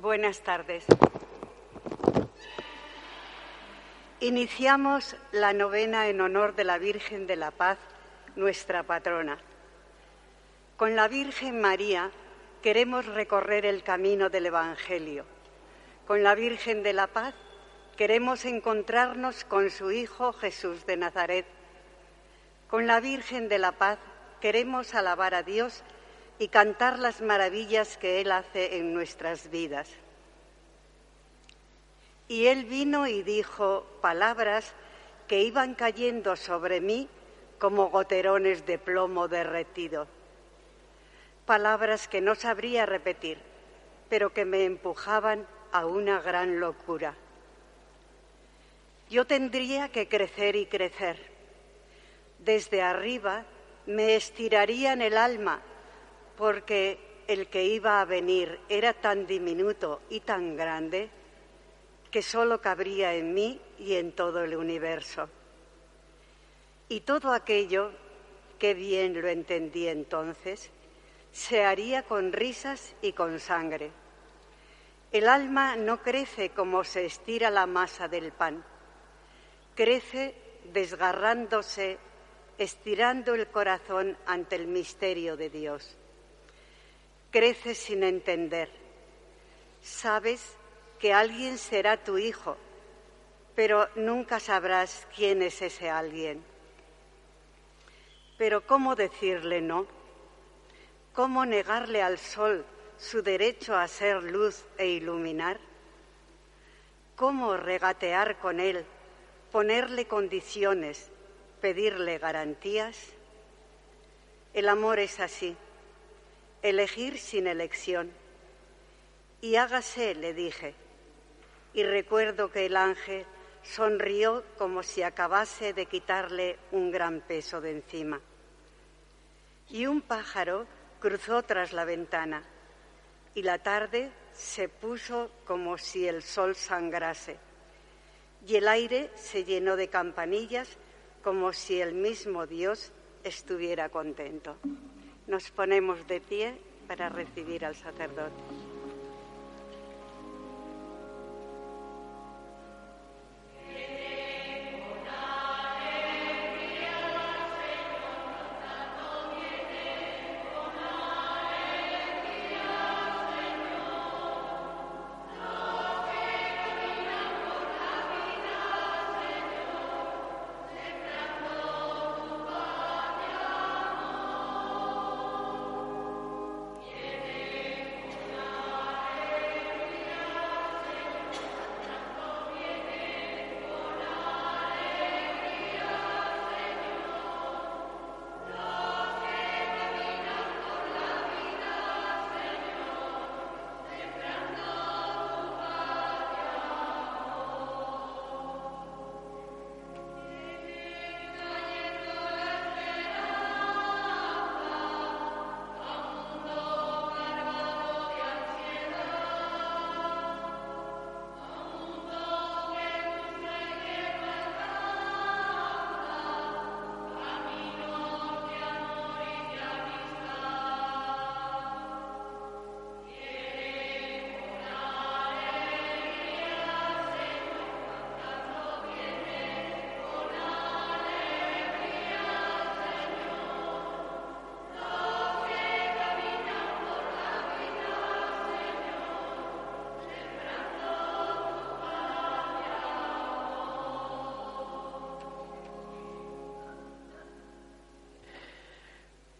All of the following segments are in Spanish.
Buenas tardes. Iniciamos la novena en honor de la Virgen de la Paz, nuestra patrona. Con la Virgen María queremos recorrer el camino del Evangelio. Con la Virgen de la Paz queremos encontrarnos con su Hijo Jesús de Nazaret. Con la Virgen de la Paz queremos alabar a Dios y cantar las maravillas que Él hace en nuestras vidas. Y Él vino y dijo palabras que iban cayendo sobre mí como goterones de plomo derretido. Palabras que no sabría repetir, pero que me empujaban a una gran locura. Yo tendría que crecer y crecer. Desde arriba me estiraría en el alma porque el que iba a venir era tan diminuto y tan grande que solo cabría en mí y en todo el universo. Y todo aquello, que bien lo entendí entonces, se haría con risas y con sangre. El alma no crece como se estira la masa del pan, crece desgarrándose, estirando el corazón ante el misterio de Dios creces sin entender. Sabes que alguien será tu hijo, pero nunca sabrás quién es ese alguien. Pero ¿cómo decirle no? ¿Cómo negarle al sol su derecho a ser luz e iluminar? ¿Cómo regatear con él, ponerle condiciones, pedirle garantías? El amor es así elegir sin elección. Y hágase, le dije. Y recuerdo que el ángel sonrió como si acabase de quitarle un gran peso de encima. Y un pájaro cruzó tras la ventana y la tarde se puso como si el sol sangrase y el aire se llenó de campanillas como si el mismo Dios estuviera contento. Nos ponemos de pie para recibir al sacerdote.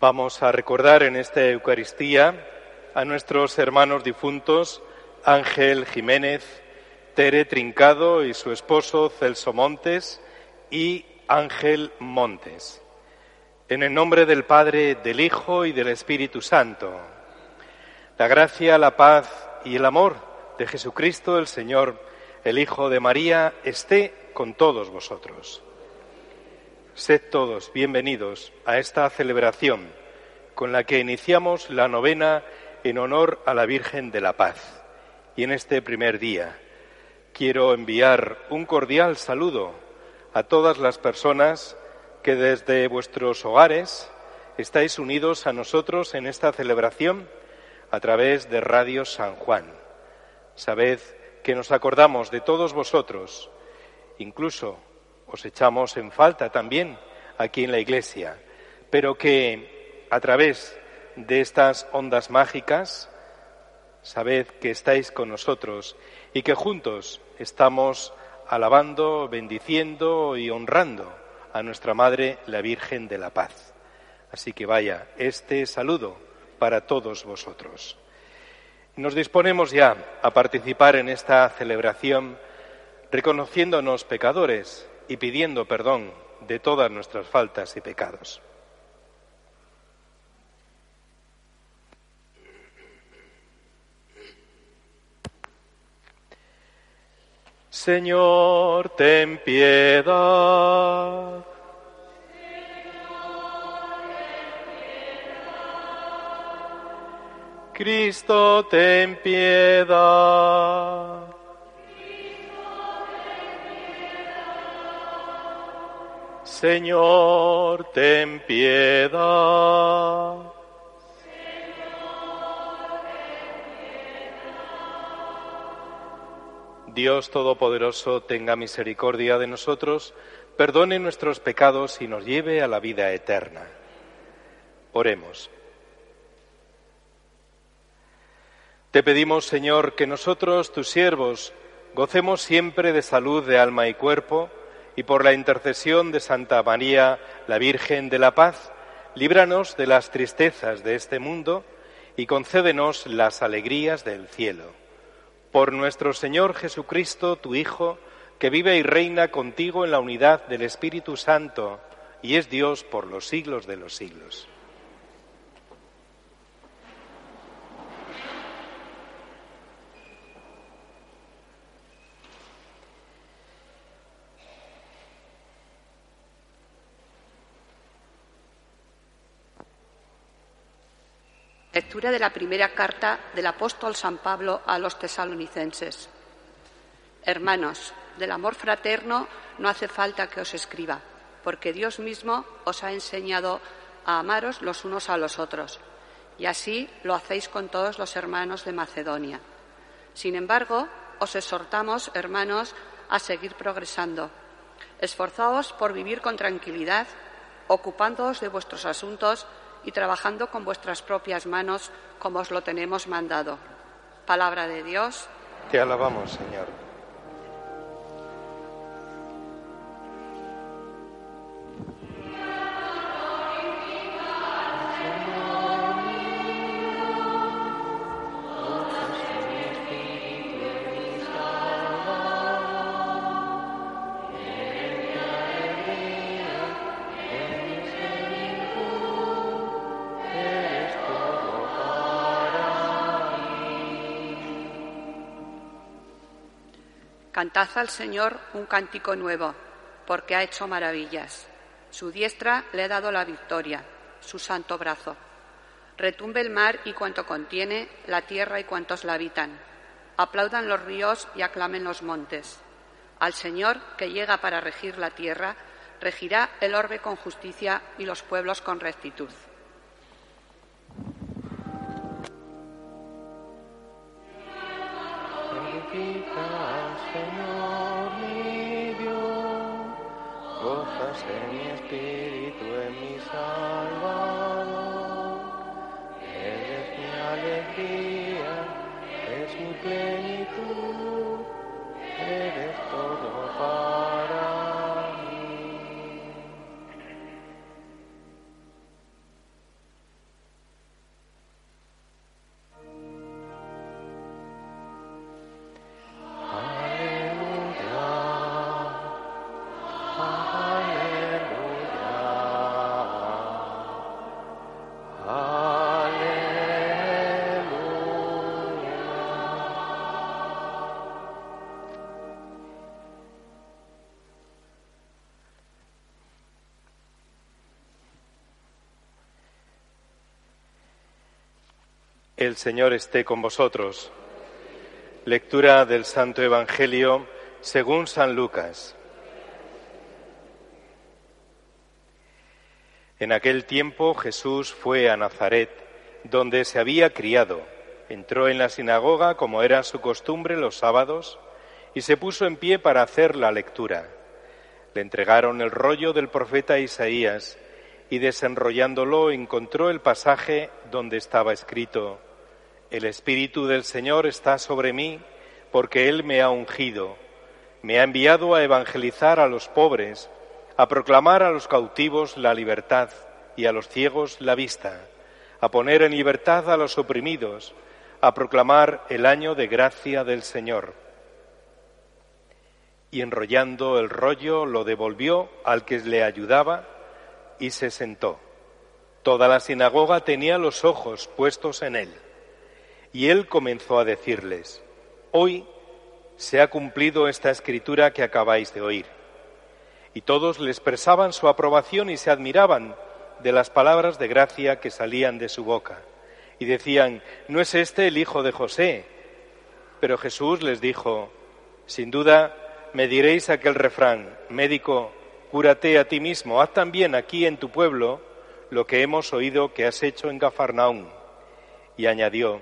Vamos a recordar en esta Eucaristía a nuestros hermanos difuntos Ángel Jiménez, Tere Trincado y su esposo Celso Montes y Ángel Montes. En el nombre del Padre, del Hijo y del Espíritu Santo. La gracia, la paz y el amor de Jesucristo el Señor, el Hijo de María, esté con todos vosotros. Sed todos bienvenidos a esta celebración con la que iniciamos la novena en honor a la Virgen de la Paz. Y en este primer día quiero enviar un cordial saludo a todas las personas que desde vuestros hogares estáis unidos a nosotros en esta celebración a través de Radio San Juan. Sabed que nos acordamos de todos vosotros, incluso os echamos en falta también aquí en la Iglesia, pero que a través de estas ondas mágicas, sabed que estáis con nosotros y que juntos estamos alabando, bendiciendo y honrando a nuestra Madre, la Virgen de la Paz. Así que vaya este saludo para todos vosotros. Nos disponemos ya a participar en esta celebración reconociéndonos pecadores y pidiendo perdón de todas nuestras faltas y pecados. Señor, ten piedad. Cristo, ten piedad. Señor, ten piedad. Dios Todopoderoso tenga misericordia de nosotros, perdone nuestros pecados y nos lleve a la vida eterna. Oremos. Te pedimos, Señor, que nosotros, tus siervos, gocemos siempre de salud de alma y cuerpo, y por la intercesión de Santa María, la Virgen de la Paz, líbranos de las tristezas de este mundo y concédenos las alegrías del cielo. Por nuestro Señor Jesucristo, tu Hijo, que vive y reina contigo en la unidad del Espíritu Santo y es Dios por los siglos de los siglos. De la primera carta del apóstol San Pablo a los tesalonicenses. Hermanos, del amor fraterno no hace falta que os escriba, porque Dios mismo os ha enseñado a amaros los unos a los otros, y así lo hacéis con todos los hermanos de Macedonia. Sin embargo, os exhortamos, hermanos, a seguir progresando. Esforzaos por vivir con tranquilidad, ocupándoos de vuestros asuntos y trabajando con vuestras propias manos como os lo tenemos mandado. Palabra de Dios. Te alabamos, Señor. Cantad al Señor un cántico nuevo, porque ha hecho maravillas. Su diestra le ha dado la victoria, su santo brazo. Retumbe el mar y cuanto contiene, la tierra y cuantos la habitan. Aplaudan los ríos y aclamen los montes. Al Señor, que llega para regir la tierra, regirá el orbe con justicia y los pueblos con rectitud. Plenitud, eres todo para El Señor esté con vosotros. Lectura del Santo Evangelio según San Lucas. En aquel tiempo Jesús fue a Nazaret, donde se había criado, entró en la sinagoga, como era su costumbre los sábados, y se puso en pie para hacer la lectura. Le entregaron el rollo del profeta Isaías, y desenrollándolo encontró el pasaje donde estaba escrito, El Espíritu del Señor está sobre mí, porque Él me ha ungido, me ha enviado a evangelizar a los pobres, a proclamar a los cautivos la libertad y a los ciegos la vista, a poner en libertad a los oprimidos, a proclamar el año de gracia del Señor. Y enrollando el rollo lo devolvió al que le ayudaba, y se sentó. Toda la sinagoga tenía los ojos puestos en él. Y él comenzó a decirles, Hoy se ha cumplido esta escritura que acabáis de oír. Y todos le expresaban su aprobación y se admiraban de las palabras de gracia que salían de su boca. Y decían, ¿no es este el hijo de José? Pero Jesús les dijo, sin duda me diréis aquel refrán, médico, Cúrate a ti mismo, haz también aquí en tu pueblo lo que hemos oído que has hecho en Gafarnaún. Y añadió,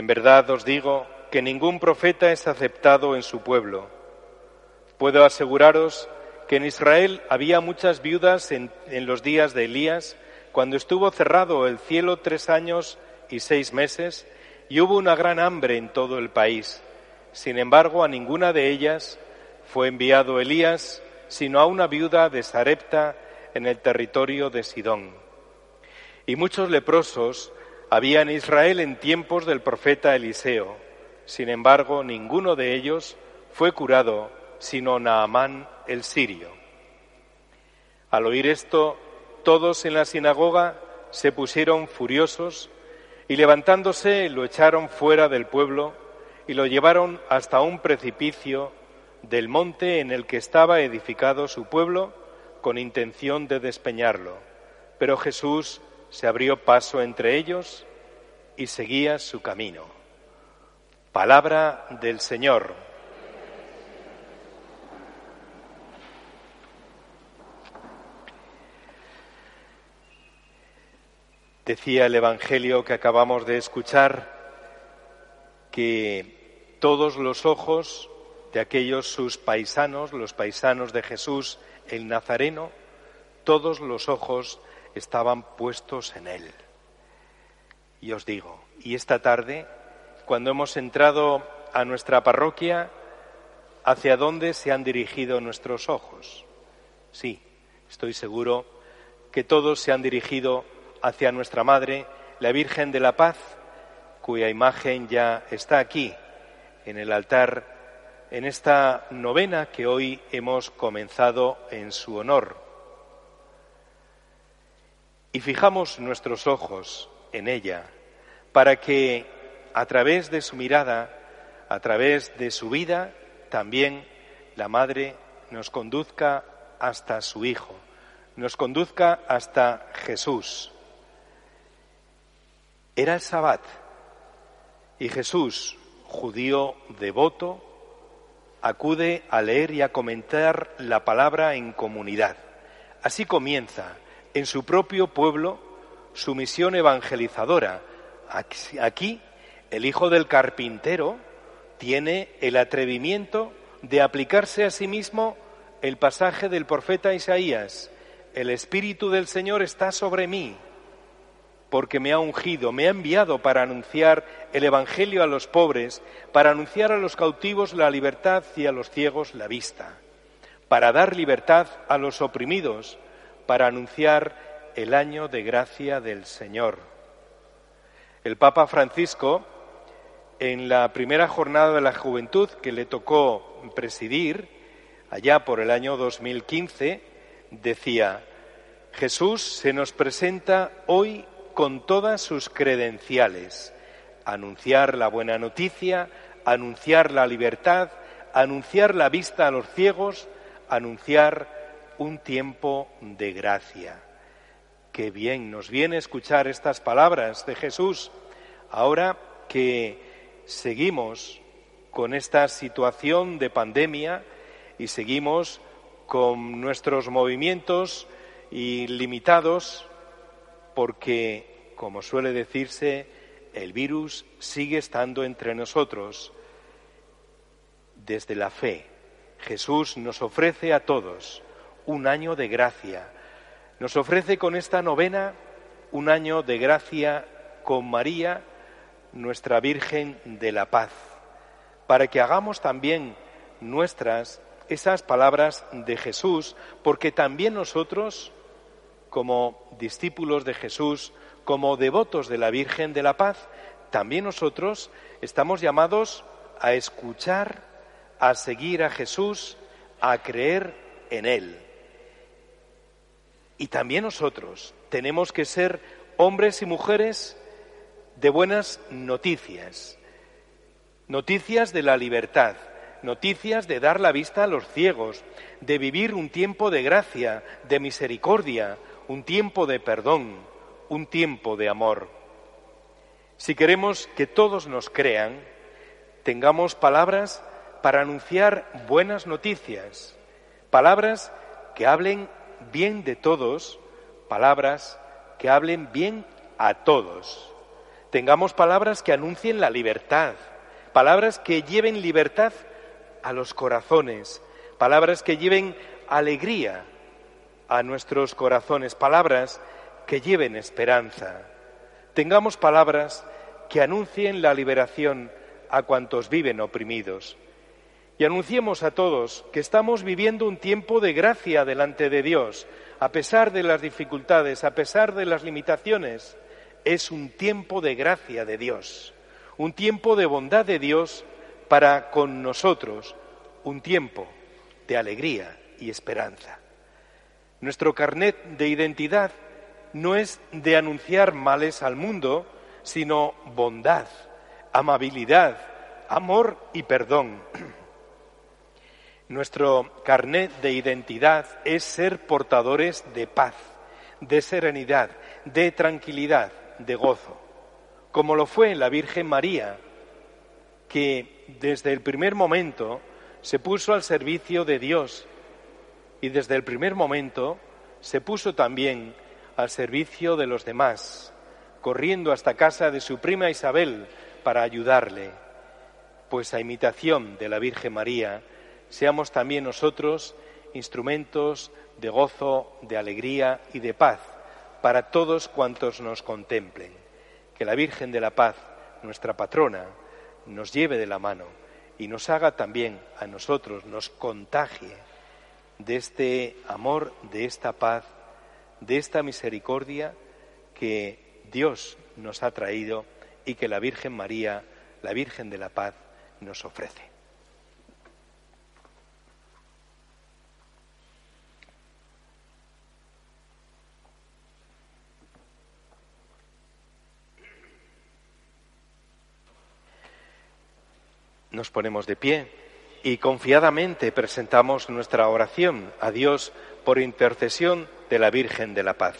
en verdad os digo que ningún profeta es aceptado en su pueblo. Puedo aseguraros que en Israel había muchas viudas en, los días de Elías, cuando estuvo cerrado el cielo tres años y seis meses, y hubo una gran hambre en todo el país. Sin embargo, a ninguna de ellas fue enviado Elías, sino a una viuda de Sarepta en el territorio de Sidón. Y muchos leprosos había en Israel en tiempos del profeta Eliseo. Sin embargo, ninguno de ellos fue curado, sino Naamán el sirio. Al oír esto, todos en la sinagoga se pusieron furiosos y levantándose lo echaron fuera del pueblo y lo llevaron hasta un precipicio del monte en el que estaba edificado su pueblo con intención de despeñarlo. Pero Jesús se abrió paso entre ellos y seguía su camino. Palabra del Señor. Decía el Evangelio que acabamos de escuchar que todos los ojos de aquellos sus paisanos, los paisanos de Jesús, el Nazareno, todos los ojos estaban puestos en él. Y os digo, y esta tarde, cuando hemos entrado a nuestra parroquia, ¿hacia dónde se han dirigido nuestros ojos? Sí, estoy seguro que todos se han dirigido hacia nuestra Madre, la Virgen de la Paz, cuya imagen ya está aquí, en el altar en esta novena que hoy hemos comenzado en su honor. Y fijamos nuestros ojos en ella para que a través de su mirada, a través de su vida, también la Madre nos conduzca hasta su Hijo, nos conduzca hasta Jesús. Era el Sabbat y Jesús, judío devoto, acude a leer y a comentar la palabra en comunidad. Así comienza en su propio pueblo su misión evangelizadora. Aquí el hijo del carpintero tiene el atrevimiento de aplicarse a sí mismo el pasaje del profeta Isaías. El Espíritu del Señor está sobre mí porque me ha ungido, me ha enviado para anunciar el Evangelio a los pobres, para anunciar a los cautivos la libertad y a los ciegos la vista, para dar libertad a los oprimidos, para anunciar el año de gracia del Señor. El Papa Francisco, en la primera jornada de la juventud que le tocó presidir, allá por el año 2015, decía, Jesús se nos presenta hoy con todas sus credenciales. Anunciar la buena noticia, anunciar la libertad, anunciar la vista a los ciegos, anunciar un tiempo de gracia. Qué bien nos viene escuchar estas palabras de Jesús ahora que seguimos con esta situación de pandemia y seguimos con nuestros movimientos ilimitados porque como suele decirse, el virus sigue estando entre nosotros. Desde la fe, Jesús nos ofrece a todos un año de gracia. Nos ofrece con esta novena un año de gracia con María, nuestra Virgen de la Paz, para que hagamos también nuestras esas palabras de Jesús, porque también nosotros, como discípulos de Jesús, como devotos de la Virgen de la Paz, también nosotros estamos llamados a escuchar, a seguir a Jesús, a creer en Él. Y también nosotros tenemos que ser hombres y mujeres de buenas noticias, noticias de la libertad, noticias de dar la vista a los ciegos, de vivir un tiempo de gracia, de misericordia, un tiempo de perdón, un tiempo de amor. Si queremos que todos nos crean, tengamos palabras para anunciar buenas noticias, palabras que hablen bien de todos, palabras que hablen bien a todos. Tengamos palabras que anuncien la libertad, palabras que lleven libertad a los corazones, palabras que lleven alegría a nuestros corazones, palabras que lleven esperanza. Tengamos palabras que anuncien la liberación a cuantos viven oprimidos. Y anunciemos a todos que estamos viviendo un tiempo de gracia delante de Dios, a pesar de las dificultades, a pesar de las limitaciones. Es un tiempo de gracia de Dios, un tiempo de bondad de Dios para con nosotros, un tiempo de alegría y esperanza. Nuestro carnet de identidad no es de anunciar males al mundo, sino bondad, amabilidad, amor y perdón. Nuestro carnet de identidad es ser portadores de paz, de serenidad, de tranquilidad, de gozo, como lo fue la Virgen María, que desde el primer momento se puso al servicio de Dios y desde el primer momento se puso también al servicio de los demás, corriendo hasta casa de su prima Isabel para ayudarle. Pues a imitación de la Virgen María, seamos también nosotros instrumentos de gozo, de alegría y de paz para todos cuantos nos contemplen. Que la Virgen de la Paz, nuestra patrona, nos lleve de la mano y nos haga también a nosotros, nos contagie de este amor, de esta paz, de esta misericordia que Dios nos ha traído y que la Virgen María, la Virgen de la Paz, nos ofrece. Nos ponemos de pie y confiadamente presentamos nuestra oración a Dios por intercesión de la Virgen de la Paz.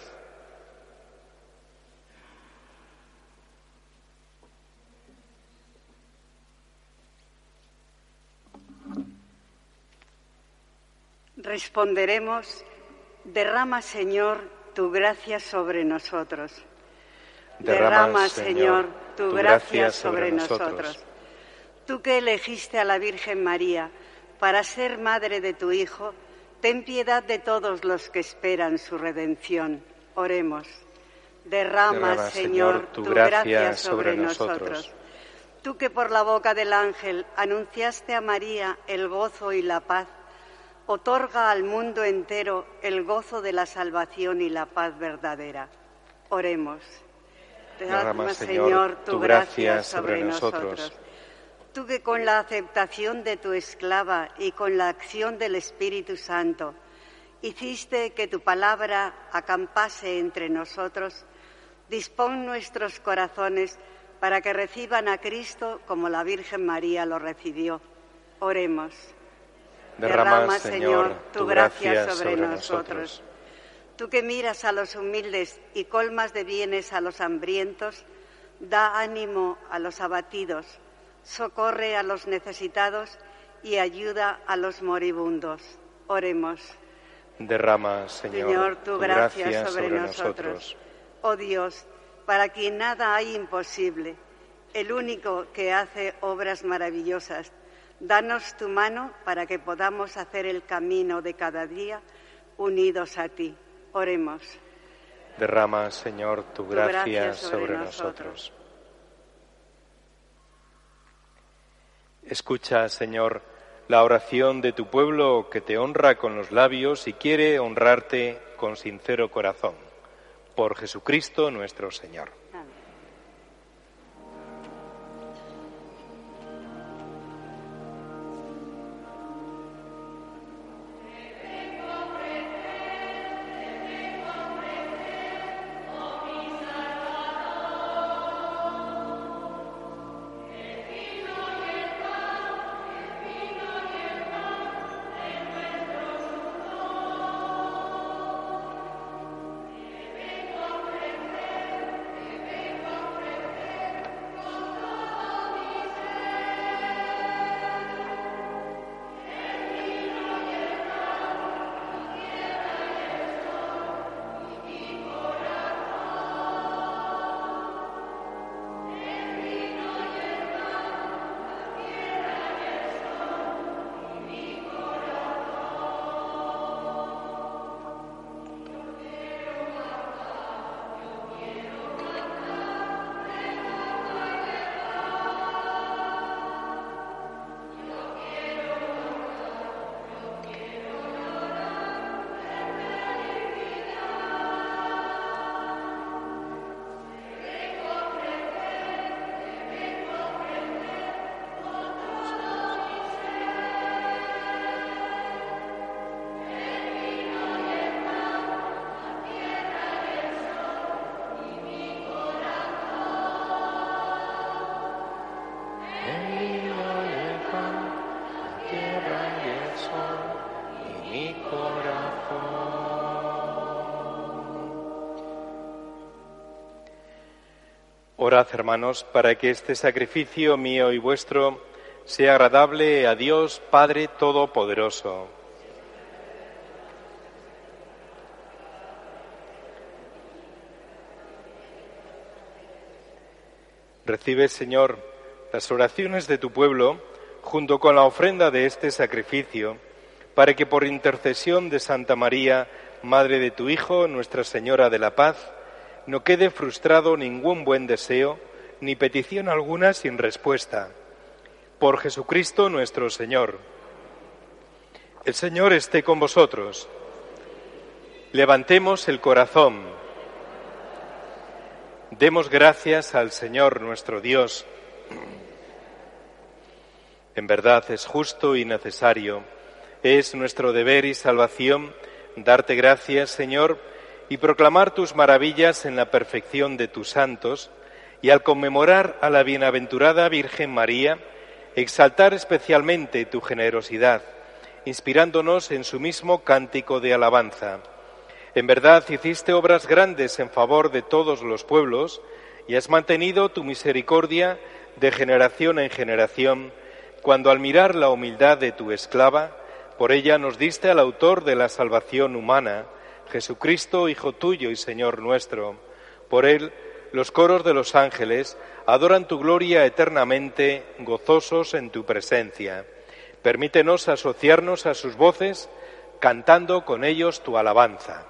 Responderemos, derrama Señor tu gracia sobre nosotros. Derrama, Señor, tu gracia sobre nosotros Tú que elegiste a la Virgen María para ser madre de tu Hijo, ten piedad de todos los que esperan su redención. Oremos. Derrama, Señor, tu gracia sobre nosotros. Tú que por la boca del ángel anunciaste a María el gozo y la paz, otorga al mundo entero el gozo de la salvación y la paz verdadera. Oremos. Derrama, Señor, tu gracia sobre nosotros Tú que con la aceptación de tu esclava y con la acción del Espíritu Santo hiciste que tu palabra acampase entre nosotros, dispón nuestros corazones para que reciban a Cristo como la Virgen María lo recibió. Oremos. Derrama, Señor, tu gracia sobre nosotros. Tú que miras a los humildes y colmas de bienes a los hambrientos, da ánimo a los abatidos socorre a los necesitados y ayuda a los moribundos. Oremos. Derrama, Señor, tu, gracia, sobre, nosotros. Oh Dios, para quien nada hay imposible, el único que hace obras maravillosas. Danos tu mano para que podamos hacer el camino de cada día unidos a ti. Oremos. Derrama, Señor, tu, gracia, sobre, nosotros. Escucha, Señor, la oración de tu pueblo que te honra con los labios y quiere honrarte con sincero corazón. Por Jesucristo nuestro Señor. Orad, hermanos, para que este sacrificio mío y vuestro sea agradable a Dios Padre Todopoderoso. Recibe, Señor, las oraciones de tu pueblo junto con la ofrenda de este sacrificio, para que por intercesión de Santa María, Madre de tu Hijo, Nuestra Señora de la Paz, no quede frustrado ningún buen deseo ni petición alguna sin respuesta. Por Jesucristo nuestro Señor. El Señor esté con vosotros. Levantemos el corazón. Demos gracias al Señor nuestro Dios. En verdad es justo y necesario. Es nuestro deber y salvación darte gracias, Señor, y proclamar tus maravillas en la perfección de tus santos, y al conmemorar a la bienaventurada Virgen María, exaltar especialmente tu generosidad, inspirándonos en su mismo cántico de alabanza. En verdad hiciste obras grandes en favor de todos los pueblos, y has mantenido tu misericordia de generación en generación, cuando al mirar la humildad de tu esclava, por ella nos diste al autor de la salvación humana, Jesucristo, Hijo tuyo y Señor nuestro. Por Él, los coros de los ángeles adoran tu gloria eternamente, gozosos en tu presencia. Permítenos asociarnos a sus voces, cantando con ellos tu alabanza.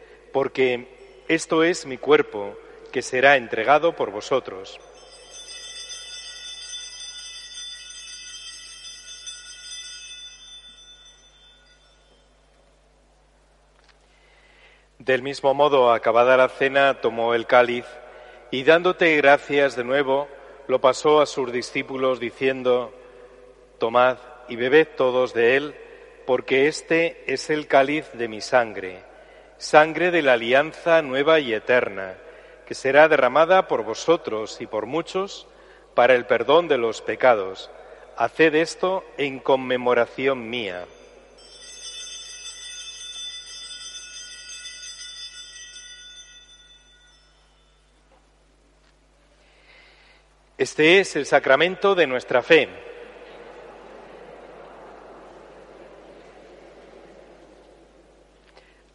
porque esto es mi cuerpo que será entregado por vosotros. Del mismo modo, acabada la cena, tomó el cáliz y dándote gracias de nuevo, lo pasó a sus discípulos diciendo, Tomad y bebed todos de él, porque este es el cáliz de mi sangre sangre de la alianza nueva y eterna, que será derramada por vosotros y por muchos para el perdón de los pecados. Haced esto en conmemoración mía. Este es el sacramento de nuestra fe.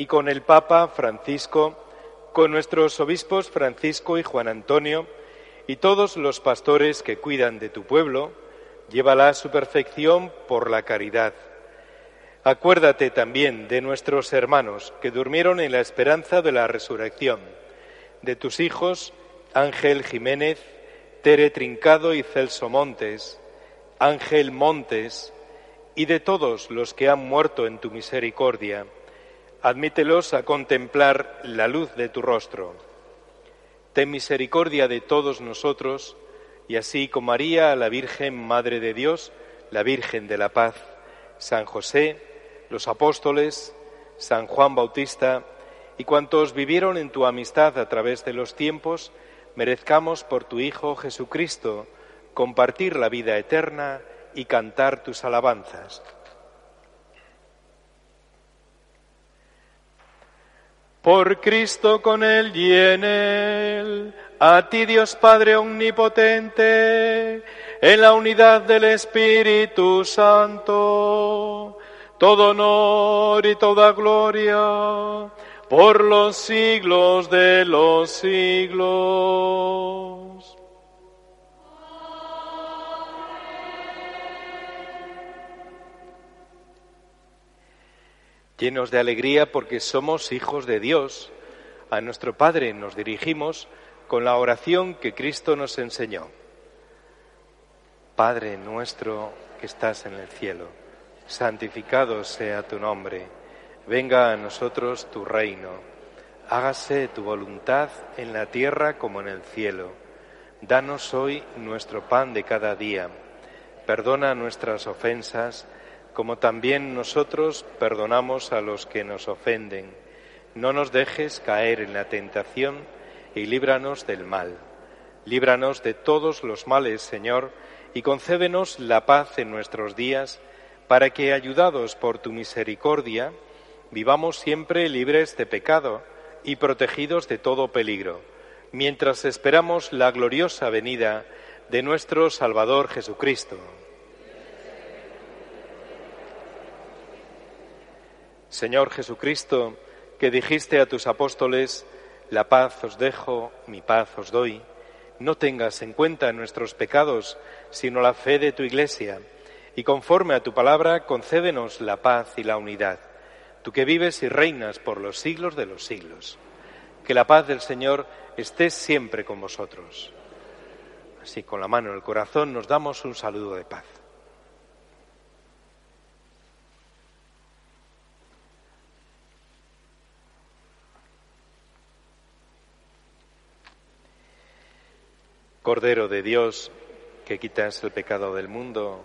y con el Papa Francisco, con nuestros obispos Francisco y Juan Antonio y todos los pastores que cuidan de tu pueblo, llévala a su perfección por la caridad. Acuérdate también de nuestros hermanos que durmieron en la esperanza de la resurrección, de tus hijos Ángel Jiménez, Tere Trincado y Celso Montes, Ángel Montes, y de todos los que han muerto en tu misericordia, admítelos a contemplar la luz de tu rostro. Ten misericordia de todos nosotros, y así como María, la Virgen Madre de Dios, la Virgen de la Paz, San José, los apóstoles, San Juan Bautista, y cuantos vivieron en tu amistad a través de los tiempos, merezcamos por tu Hijo Jesucristo compartir la vida eterna y cantar tus alabanzas. Por Cristo con Él y en Él, a ti Dios Padre Omnipotente, en la unidad del Espíritu Santo, todo honor y toda gloria por los siglos de los siglos. Llenos de alegría porque somos hijos de Dios, a nuestro Padre nos dirigimos con la oración que Cristo nos enseñó. Padre nuestro que estás en el cielo, santificado sea tu nombre Venga a nosotros tu reino, hágase tu voluntad en la tierra como en el cielo. Danos hoy nuestro pan de cada día. Perdona nuestras ofensas, como también nosotros perdonamos a los que nos ofenden. No nos dejes caer en la tentación y líbranos del mal. Líbranos de todos los males, Señor, y concédenos la paz en nuestros días, para que, ayudados por tu misericordia, vivamos siempre libres de pecado y protegidos de todo peligro, mientras esperamos la gloriosa venida de nuestro Salvador Jesucristo. Señor Jesucristo, que dijiste a tus apóstoles, la paz os dejo, mi paz os doy, no tengas en cuenta nuestros pecados, sino la fe de tu Iglesia, y conforme a tu palabra, concédenos la paz y la unidad tú que vives y reinas por los siglos de los siglos. Que la paz del Señor esté siempre con vosotros. Así, con la mano en el corazón, nos damos un saludo de paz. Cordero de Dios, que quitas el pecado del mundo,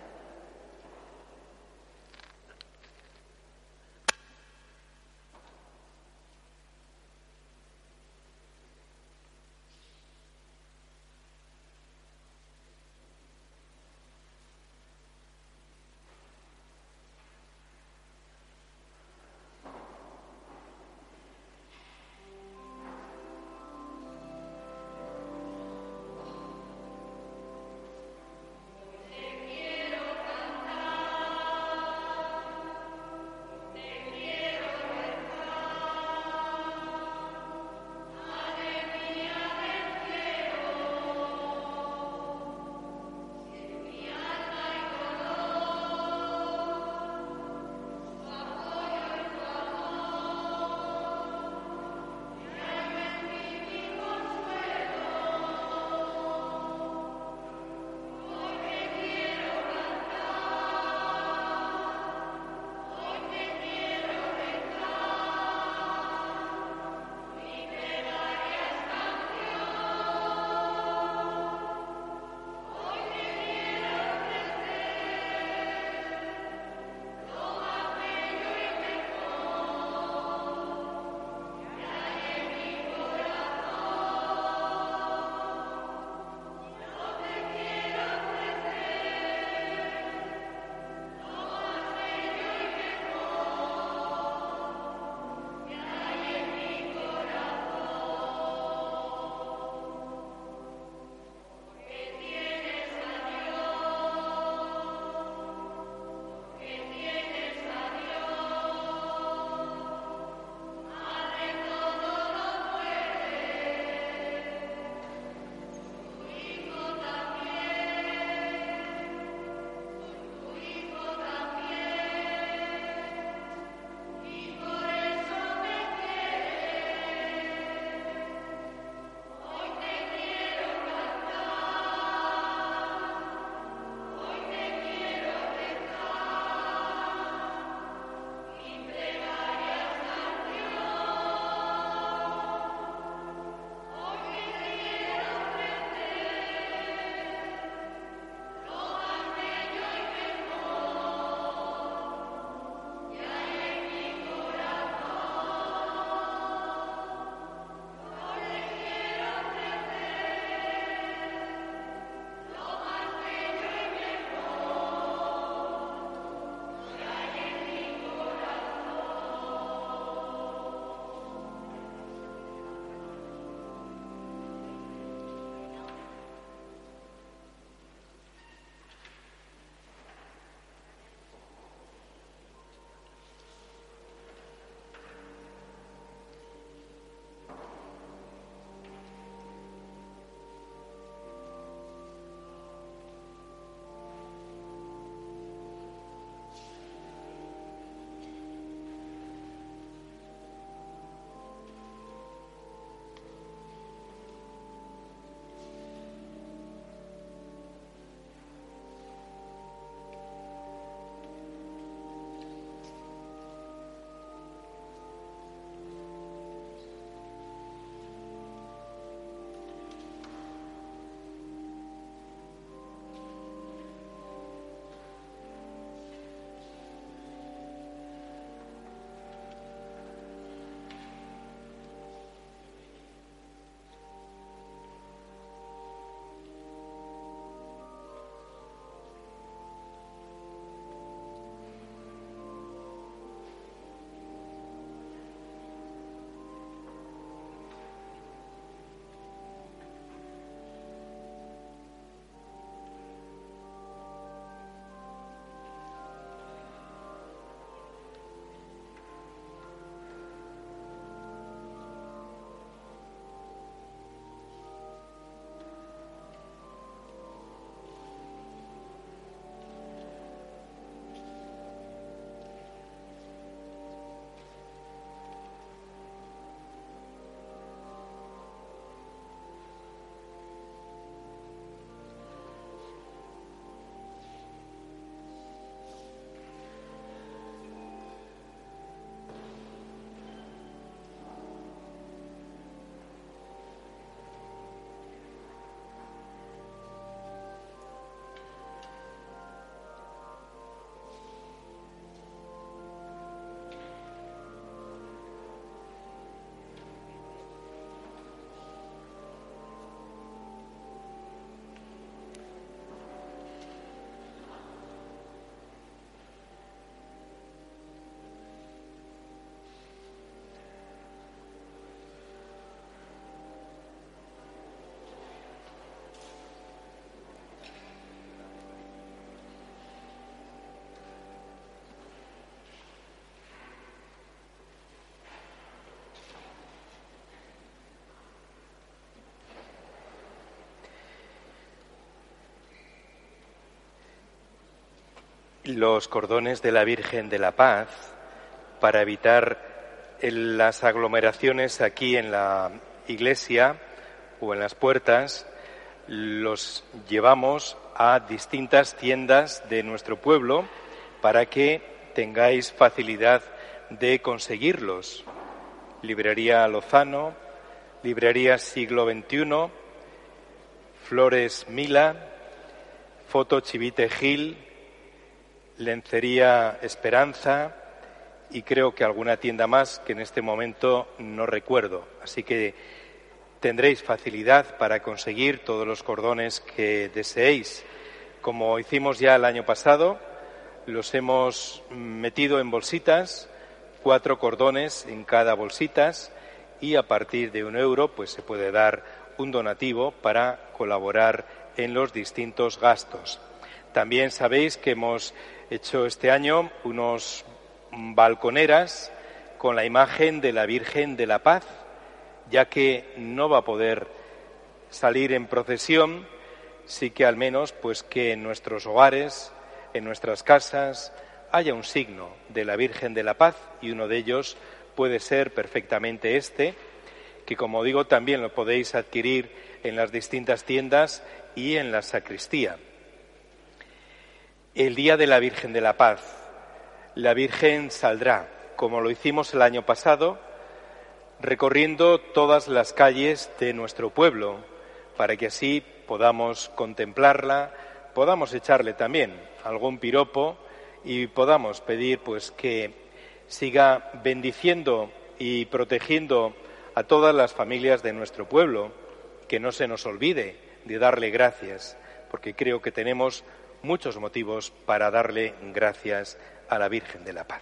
Los cordones de la Virgen de la Paz para evitar las aglomeraciones aquí en la iglesia o en las puertas. Los llevamos a distintas tiendas de nuestro pueblo para que tengáis facilidad de conseguirlos. Librería Lozano, Librería Siglo XXI, Flores Mila, Foto Chivite Gil, Lencería Esperanza y creo que alguna tienda más que en este momento no recuerdo. Así que tendréis facilidad para conseguir todos los cordones que deseéis. Como hicimos ya el año pasado, los hemos metido en bolsitas, cuatro cordones en cada bolsitas y a partir de un euro pues se puede dar un donativo para colaborar en los distintos gastos. También sabéis que hemos hecho este año unos balconeras con la imagen de la Virgen de la Paz, ya que no va a poder salir en procesión, sí que al menos pues que en nuestros hogares, en nuestras casas, haya un signo de la Virgen de la Paz y uno de ellos puede ser perfectamente este, que como digo también lo podéis adquirir en las distintas tiendas y en la sacristía. El día de la Virgen de la Paz. La Virgen saldrá, como lo hicimos el año pasado, recorriendo todas las calles de nuestro pueblo, para que así podamos contemplarla, podamos echarle también algún piropo y podamos pedir pues que siga bendiciendo y protegiendo a todas las familias de nuestro pueblo, que no se nos olvide de darle gracias, porque creo que tenemos muchos motivos para darle gracias a la Virgen de la Paz.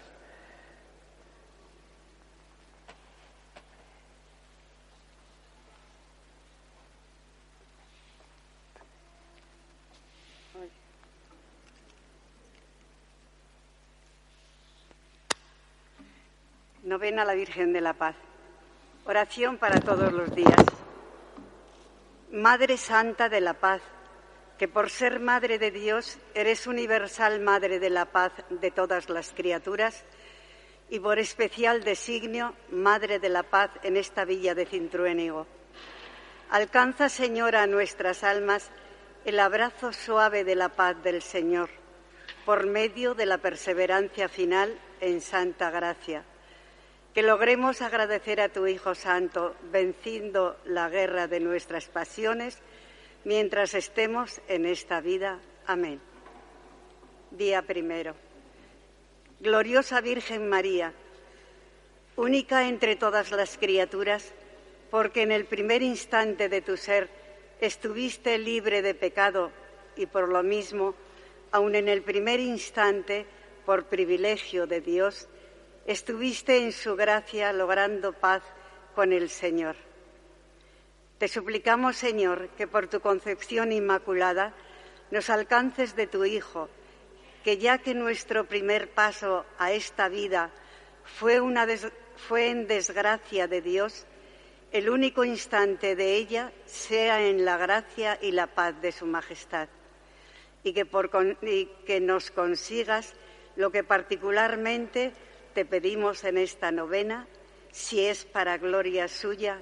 Novena a la Virgen de la Paz. Oración para todos los días. Madre Santa de la Paz, que por ser Madre de Dios eres universal Madre de la Paz de todas las criaturas y por especial designio Madre de la Paz en esta villa de Cintruénigo. Alcanza, Señora, a nuestras almas el abrazo suave de la paz del Señor por medio de la perseverancia final en santa gracia que logremos agradecer a tu Hijo Santo, venciendo la guerra de nuestras pasiones, mientras estemos en esta vida. Amén. Día primero. Gloriosa Virgen María, única entre todas las criaturas, porque en el primer instante de tu ser estuviste libre de pecado y por lo mismo, aun en el primer instante, por privilegio de Dios, estuviste en su gracia logrando paz con el Señor. Te suplicamos, Señor, que por tu concepción inmaculada nos alcances de tu Hijo, que ya que nuestro primer paso a esta vida fue, en desgracia de Dios, el único instante de ella sea en la gracia y la paz de su majestad, y que, por, y que nos consigas lo que particularmente te pedimos en esta novena, si es para gloria suya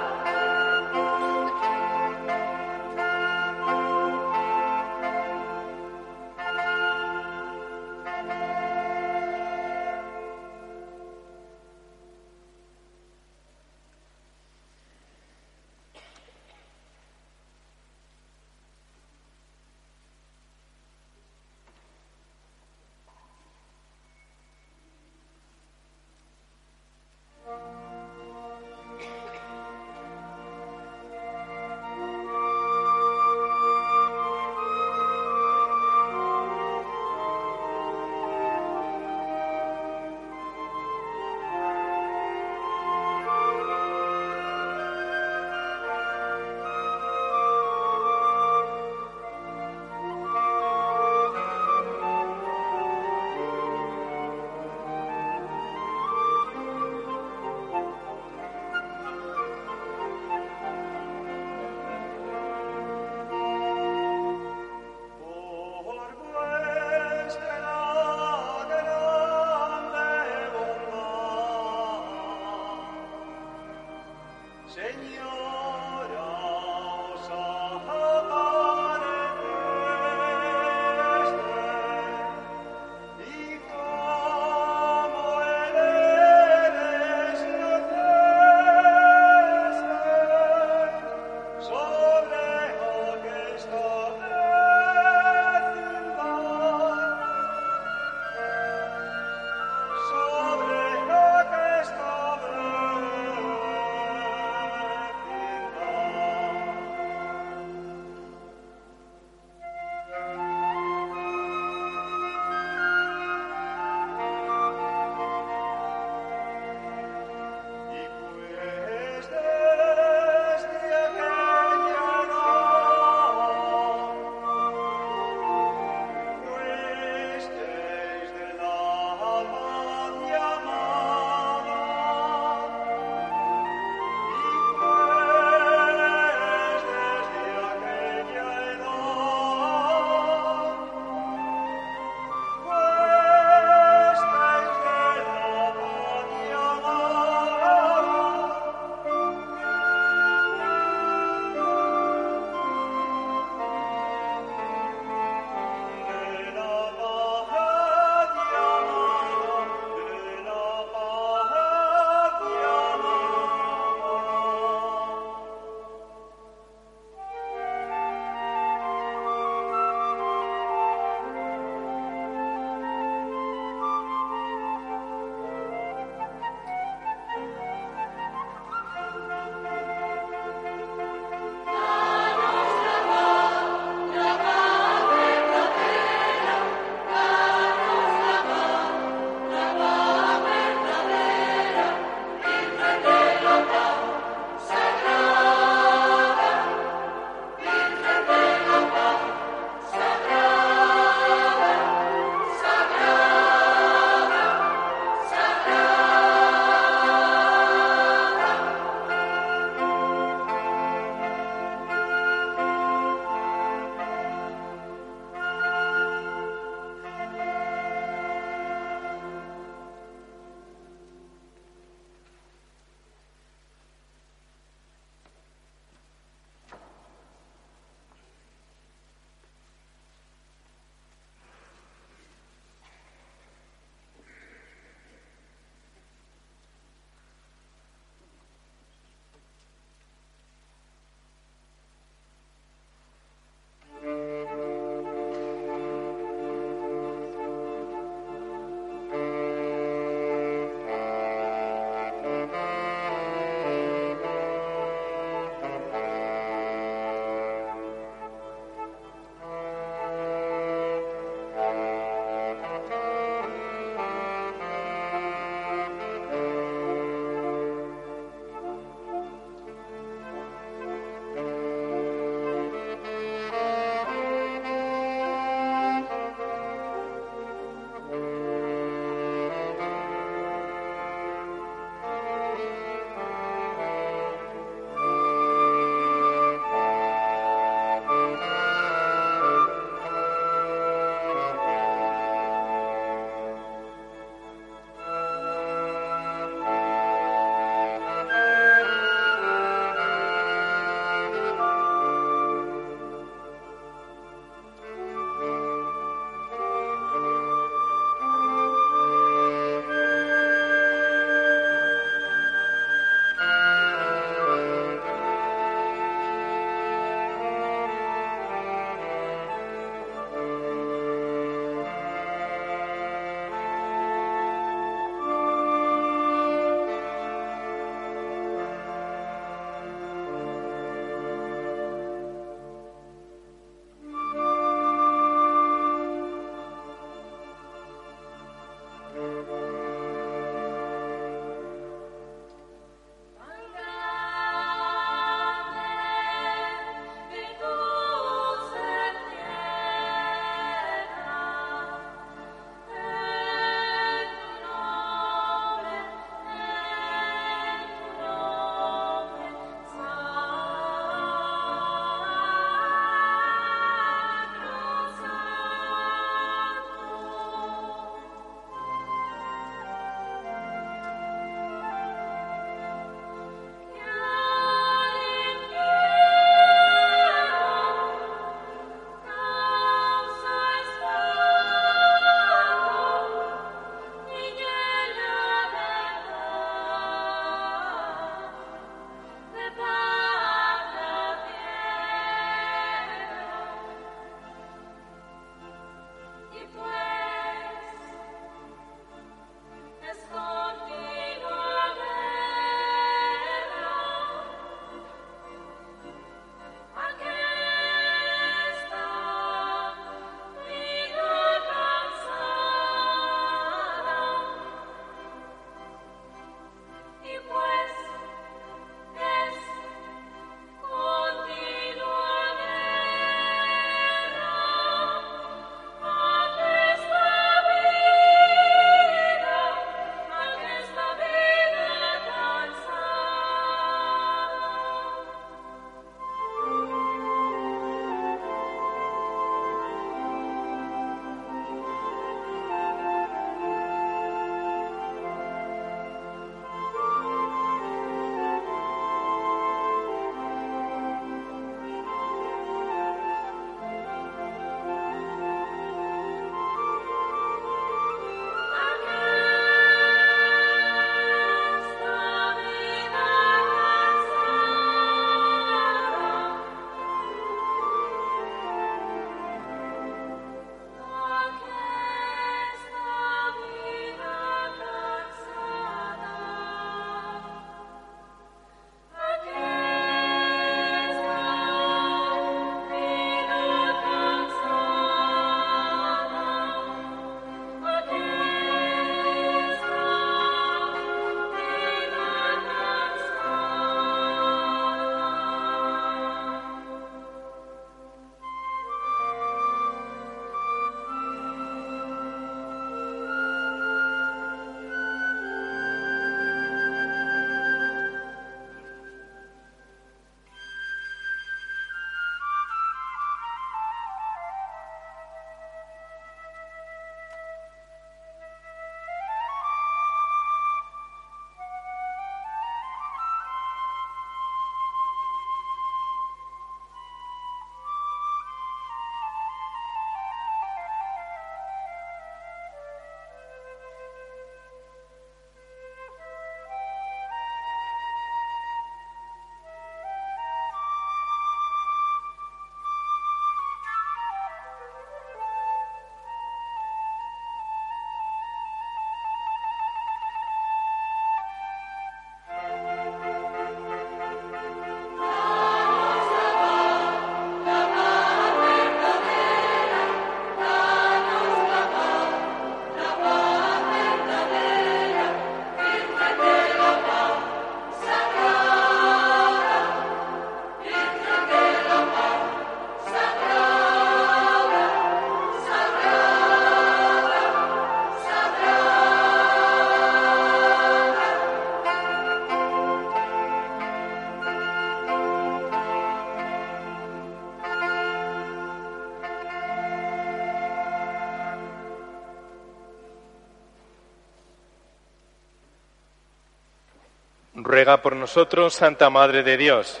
Por nosotros, Santa Madre de Dios.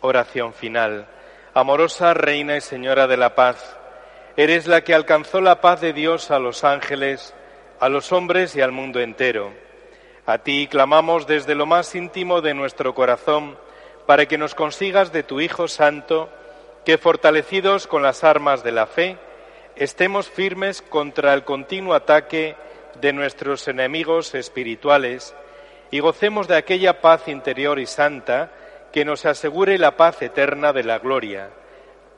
Oración final. Amorosa Reina y Señora de la Paz, eres la que alcanzó la paz de Dios a los ángeles, a los hombres y al mundo entero. A ti clamamos desde lo más íntimo de nuestro corazón para que nos consigas de tu Hijo Santo, que fortalecidos con las armas de la fe, estemos firmes contra el continuo ataque de nuestros enemigos espirituales y gocemos de aquella paz interior y santa que nos asegure la paz eterna de la gloria.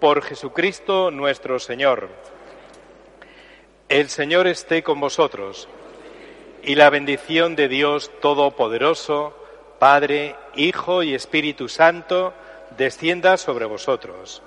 Por Jesucristo nuestro Señor. El Señor esté con vosotros y la bendición de Dios Todopoderoso, Padre, Hijo y Espíritu Santo, descienda sobre vosotros.